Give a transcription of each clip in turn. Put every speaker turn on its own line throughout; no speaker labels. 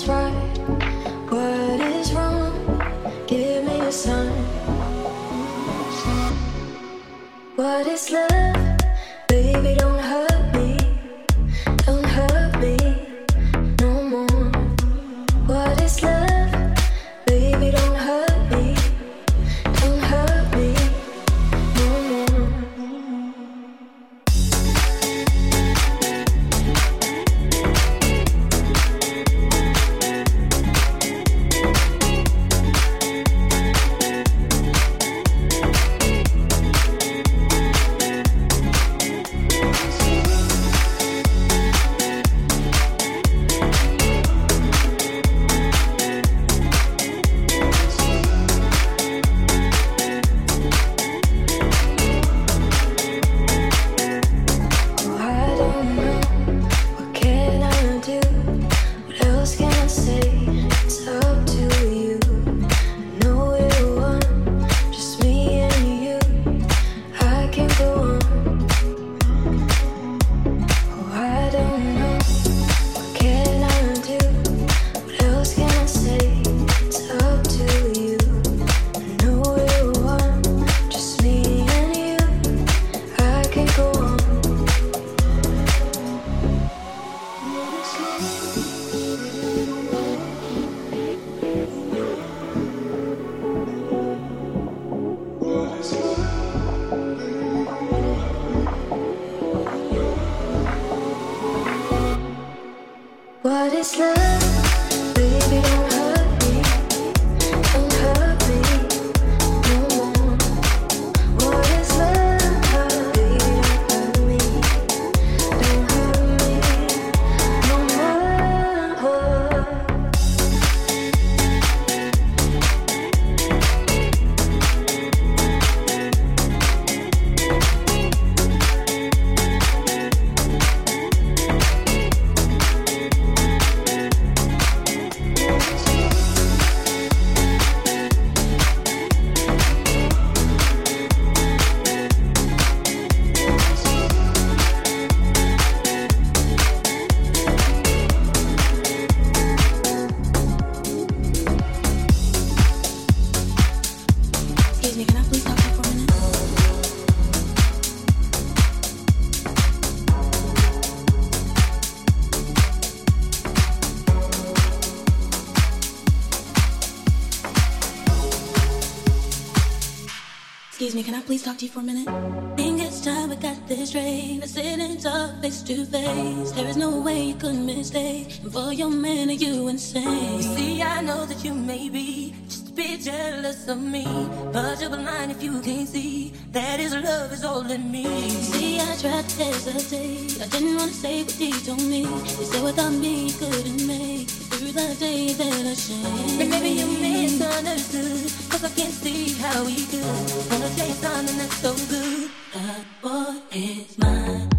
is right, what is wrong. Give me a sign. What is love? this love.
Please talk to you for a minute? Think it's time we got this straight. We're sitting talk face to face. There is no way you could mistake. And for your man, are you insane? You
see, I know that you may be just a bit jealous of me. But you're blind if you can't see that his love is all in me. See,
I tried to hesitate. I didn't want to say what he told me. He said without me, he couldn't make it through the day that I shame.
Cause I can't see how we could Wanna chase something that's so good
That boy is mine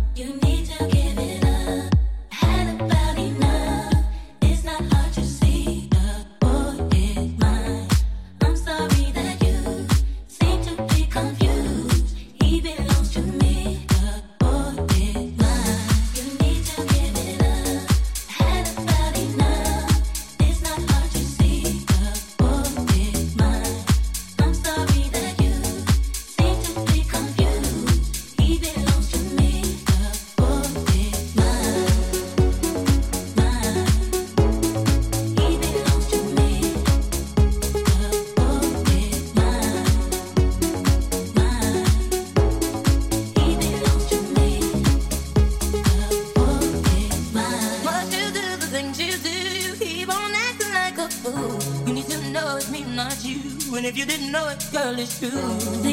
sorry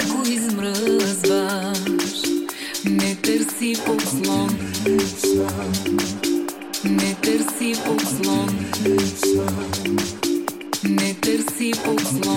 ако измръзваш. Не търси поклон. Не търси поклон. Не търси поклон.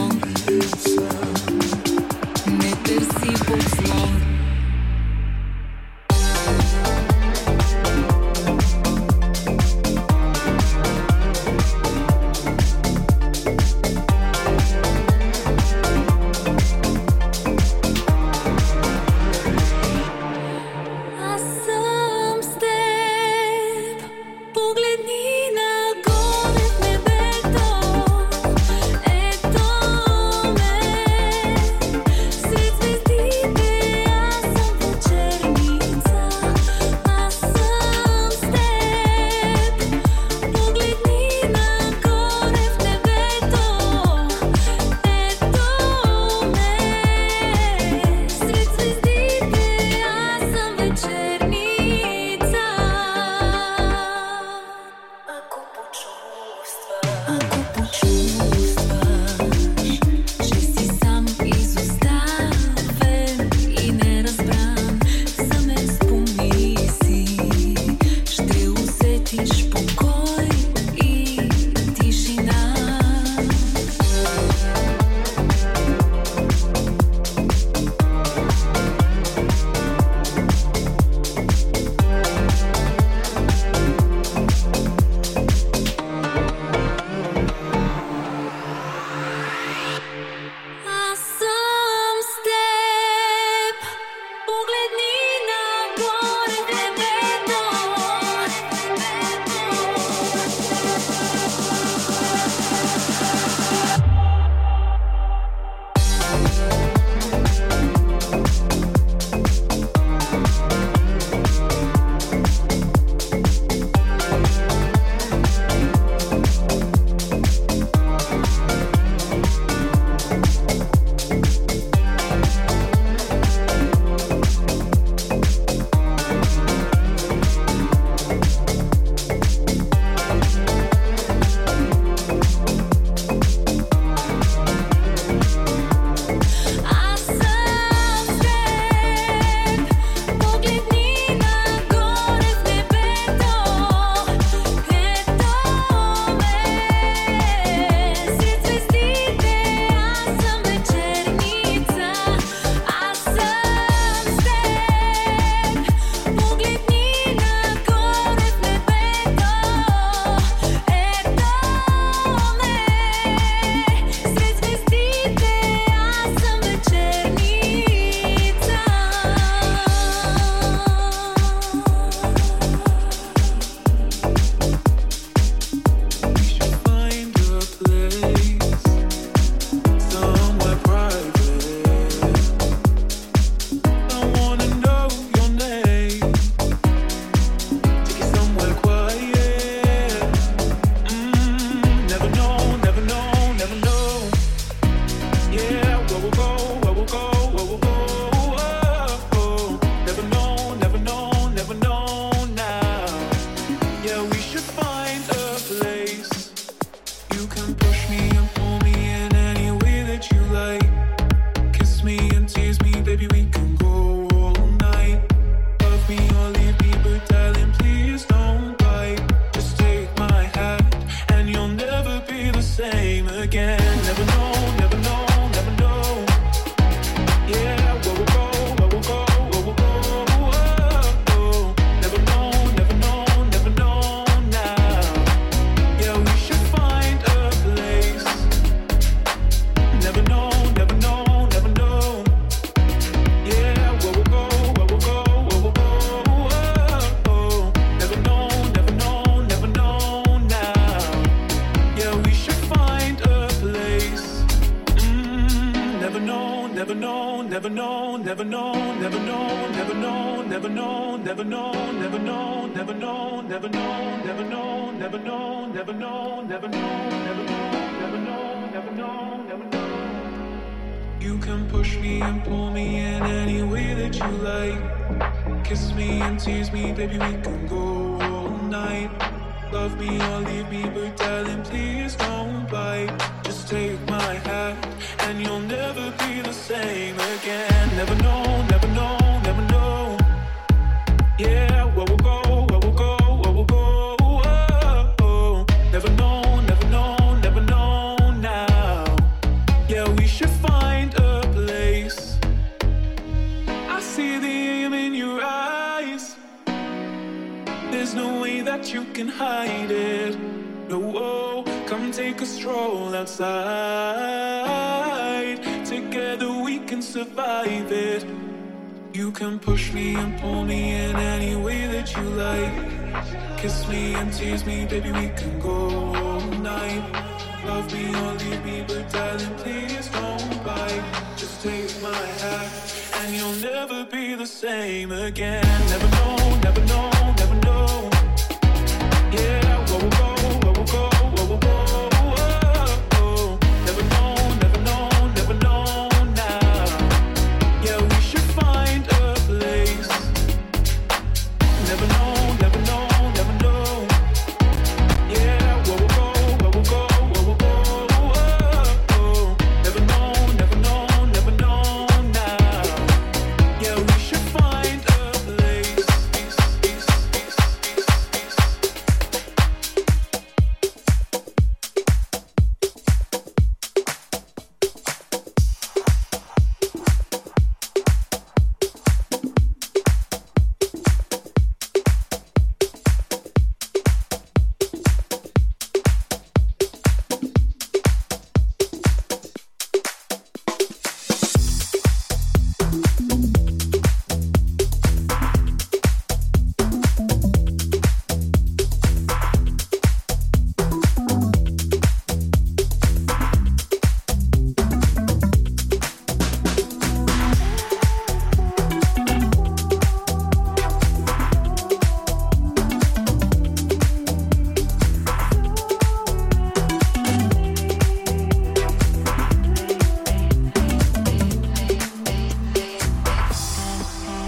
Night. Love me or leave me, but darling, please don't bite. Just take my hand, and you'll never be the same again. Never know, never know, never know. Yeah, where we'll go, can hide it. No, oh, come take a stroll outside. Together we can survive it. You can push me and pull me in any way that you like. Kiss me and tease me, baby, we can go all night. Love me or leave me, but darling, please don't bite. Just take my hand, and you'll never be the same again.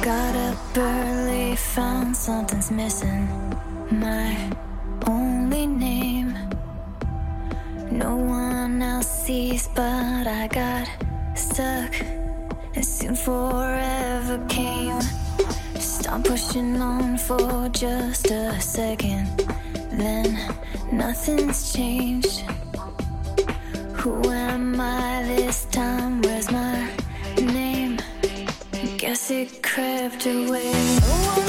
Got up early, found something's missing. My only name. No one else sees, but I got stuck. And soon forever came. Stop pushing on for just a second. Then nothing's changed. Who am I this time? It crept away.